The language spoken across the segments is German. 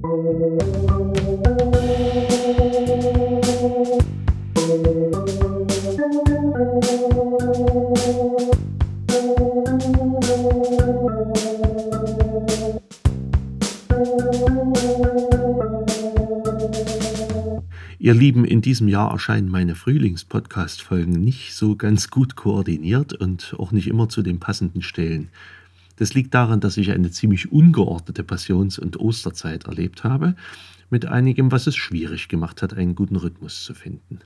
Ihr Lieben, in diesem Jahr erscheinen meine Frühlings-Podcast-Folgen nicht so ganz gut koordiniert und auch nicht immer zu den passenden Stellen. Das liegt daran, dass ich eine ziemlich ungeordnete Passions- und Osterzeit erlebt habe, mit einigem, was es schwierig gemacht hat, einen guten Rhythmus zu finden.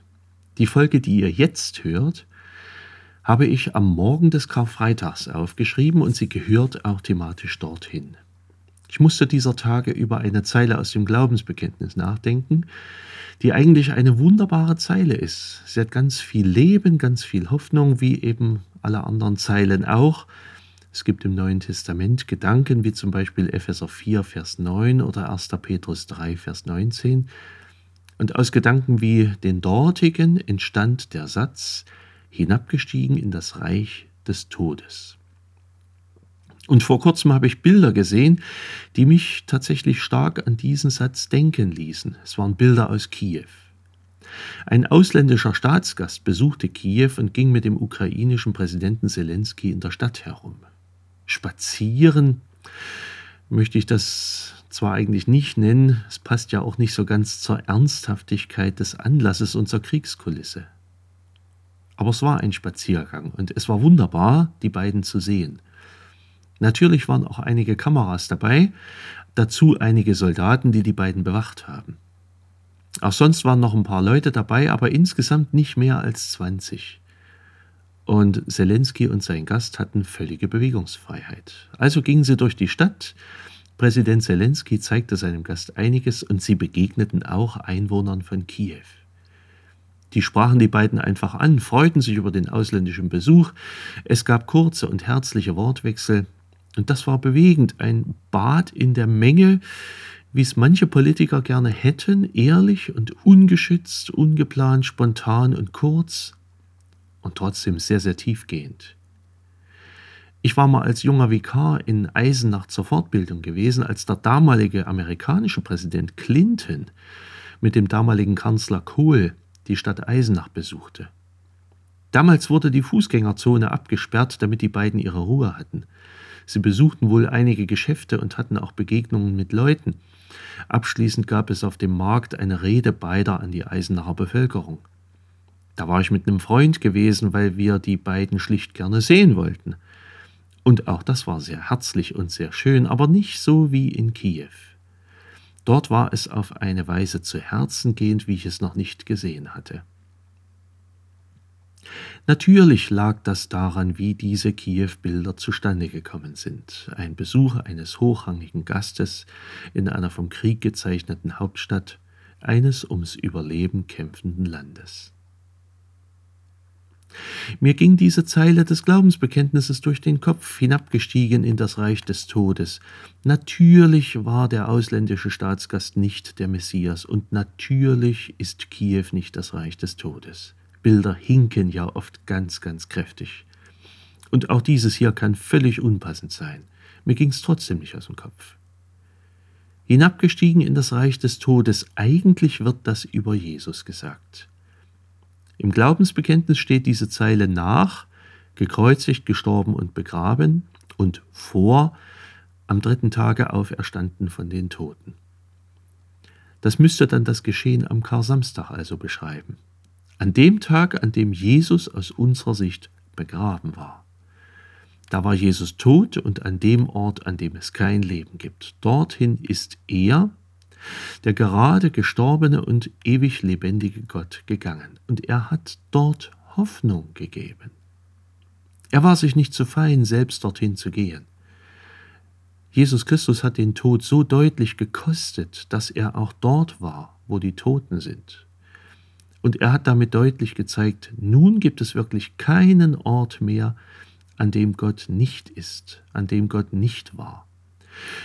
Die Folge, die ihr jetzt hört, habe ich am Morgen des Karfreitags aufgeschrieben und sie gehört auch thematisch dorthin. Ich musste dieser Tage über eine Zeile aus dem Glaubensbekenntnis nachdenken, die eigentlich eine wunderbare Zeile ist. Sie hat ganz viel Leben, ganz viel Hoffnung, wie eben alle anderen Zeilen auch. Es gibt im Neuen Testament Gedanken wie zum Beispiel Epheser 4, Vers 9 oder 1. Petrus 3, Vers 19. Und aus Gedanken wie den dortigen entstand der Satz, hinabgestiegen in das Reich des Todes. Und vor kurzem habe ich Bilder gesehen, die mich tatsächlich stark an diesen Satz denken ließen. Es waren Bilder aus Kiew. Ein ausländischer Staatsgast besuchte Kiew und ging mit dem ukrainischen Präsidenten Zelensky in der Stadt herum. Spazieren möchte ich das zwar eigentlich nicht nennen, es passt ja auch nicht so ganz zur Ernsthaftigkeit des Anlasses und zur Kriegskulisse. Aber es war ein Spaziergang und es war wunderbar, die beiden zu sehen. Natürlich waren auch einige Kameras dabei, dazu einige Soldaten, die die beiden bewacht haben. Auch sonst waren noch ein paar Leute dabei, aber insgesamt nicht mehr als 20. Und Zelensky und sein Gast hatten völlige Bewegungsfreiheit. Also gingen sie durch die Stadt. Präsident Zelensky zeigte seinem Gast einiges und sie begegneten auch Einwohnern von Kiew. Die sprachen die beiden einfach an, freuten sich über den ausländischen Besuch. Es gab kurze und herzliche Wortwechsel. Und das war bewegend, ein Bad in der Menge, wie es manche Politiker gerne hätten, ehrlich und ungeschützt, ungeplant, spontan und kurz und trotzdem sehr, sehr tiefgehend. Ich war mal als junger Vikar in Eisenach zur Fortbildung gewesen, als der damalige amerikanische Präsident Clinton mit dem damaligen Kanzler Kohl die Stadt Eisenach besuchte. Damals wurde die Fußgängerzone abgesperrt, damit die beiden ihre Ruhe hatten. Sie besuchten wohl einige Geschäfte und hatten auch Begegnungen mit Leuten. Abschließend gab es auf dem Markt eine Rede beider an die Eisenacher Bevölkerung. Da war ich mit einem Freund gewesen, weil wir die beiden schlicht gerne sehen wollten. Und auch das war sehr herzlich und sehr schön, aber nicht so wie in Kiew. Dort war es auf eine Weise zu Herzen gehend, wie ich es noch nicht gesehen hatte. Natürlich lag das daran, wie diese Kiew-Bilder zustande gekommen sind. Ein Besuch eines hochrangigen Gastes in einer vom Krieg gezeichneten Hauptstadt eines ums Überleben kämpfenden Landes. Mir ging diese Zeile des Glaubensbekenntnisses durch den Kopf, hinabgestiegen in das Reich des Todes. Natürlich war der ausländische Staatsgast nicht der Messias und natürlich ist Kiew nicht das Reich des Todes. Bilder hinken ja oft ganz, ganz kräftig. Und auch dieses hier kann völlig unpassend sein. Mir ging es trotzdem nicht aus dem Kopf. Hinabgestiegen in das Reich des Todes, eigentlich wird das über Jesus gesagt. Im Glaubensbekenntnis steht diese Zeile nach, gekreuzigt, gestorben und begraben und vor, am dritten Tage auferstanden von den Toten. Das müsste dann das Geschehen am Karsamstag also beschreiben. An dem Tag, an dem Jesus aus unserer Sicht begraben war. Da war Jesus tot und an dem Ort, an dem es kein Leben gibt. Dorthin ist er, der gerade gestorbene und ewig lebendige Gott gegangen, und er hat dort Hoffnung gegeben. Er war sich nicht zu fein, selbst dorthin zu gehen. Jesus Christus hat den Tod so deutlich gekostet, dass er auch dort war, wo die Toten sind. Und er hat damit deutlich gezeigt, nun gibt es wirklich keinen Ort mehr, an dem Gott nicht ist, an dem Gott nicht war.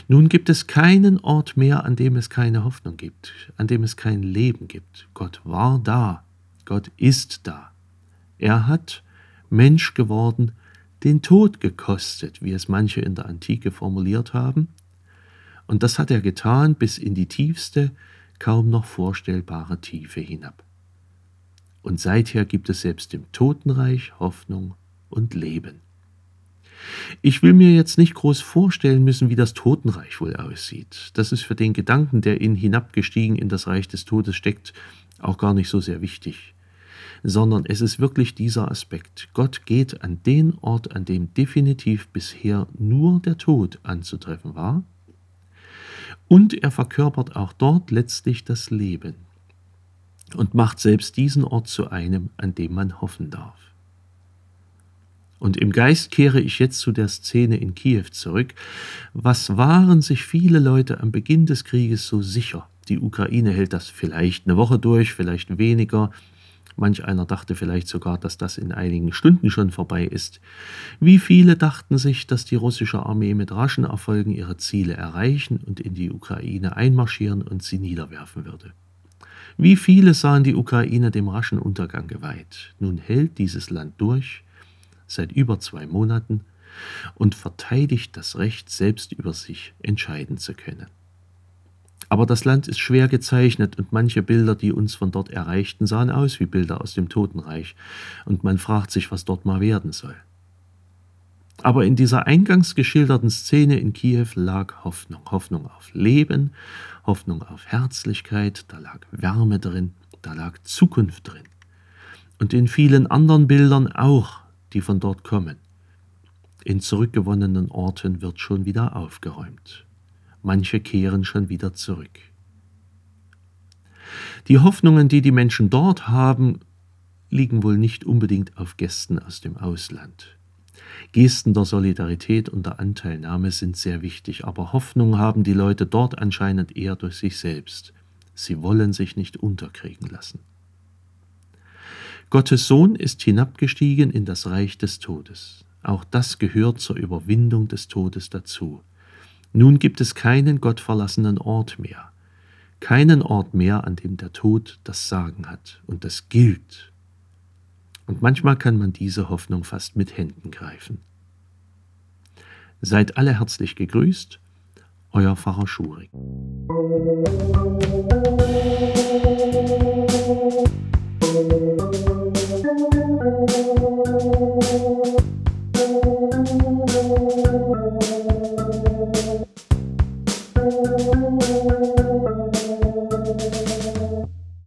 Nun gibt es keinen Ort mehr, an dem es keine Hoffnung gibt, an dem es kein Leben gibt. Gott war da, Gott ist da. Er hat Mensch geworden, den Tod gekostet, wie es manche in der Antike formuliert haben, Und das hat er getan bis in die tiefste, kaum noch vorstellbare Tiefe hinab. Und seither gibt es selbst im Totenreich Hoffnung und Leben. Ich will mir jetzt nicht groß vorstellen müssen, wie das Totenreich wohl aussieht. Das ist für den Gedanken, der in hinabgestiegen in das Reich des Todes steckt, auch gar nicht so sehr wichtig. Sondern es ist wirklich dieser Aspekt. Gott geht an den Ort, an dem definitiv bisher nur der Tod anzutreffen war, und er verkörpert auch dort letztlich das Leben und macht selbst diesen Ort zu einem, an dem man hoffen darf. Und im Geist kehre ich jetzt zu der Szene in Kiew zurück. Was waren sich viele Leute am Beginn des Krieges so sicher? Die Ukraine hält das vielleicht eine Woche durch, vielleicht weniger. Manch einer dachte vielleicht sogar, dass das in einigen Stunden schon vorbei ist. Wie viele dachten sich, dass die russische Armee mit raschen Erfolgen ihre Ziele erreichen und in die Ukraine einmarschieren und sie niederwerfen würde? Wie viele sahen die Ukraine dem raschen Untergang geweiht? Nun hält dieses Land durch seit über zwei Monaten und verteidigt das Recht, selbst über sich entscheiden zu können. Aber das Land ist schwer gezeichnet und manche Bilder, die uns von dort erreichten, sahen aus wie Bilder aus dem Totenreich und man fragt sich, was dort mal werden soll. Aber in dieser eingangs geschilderten Szene in Kiew lag Hoffnung. Hoffnung auf Leben, Hoffnung auf Herzlichkeit, da lag Wärme drin, da lag Zukunft drin. Und in vielen anderen Bildern auch die von dort kommen. In zurückgewonnenen Orten wird schon wieder aufgeräumt. Manche kehren schon wieder zurück. Die Hoffnungen, die die Menschen dort haben, liegen wohl nicht unbedingt auf Gästen aus dem Ausland. Gesten der Solidarität und der Anteilnahme sind sehr wichtig, aber Hoffnung haben die Leute dort anscheinend eher durch sich selbst. Sie wollen sich nicht unterkriegen lassen. Gottes Sohn ist hinabgestiegen in das Reich des Todes. Auch das gehört zur Überwindung des Todes dazu. Nun gibt es keinen gottverlassenen Ort mehr, keinen Ort mehr, an dem der Tod das Sagen hat, und das gilt. Und manchmal kann man diese Hoffnung fast mit Händen greifen. Seid alle herzlich gegrüßt, euer Pfarrer Schurig. Musik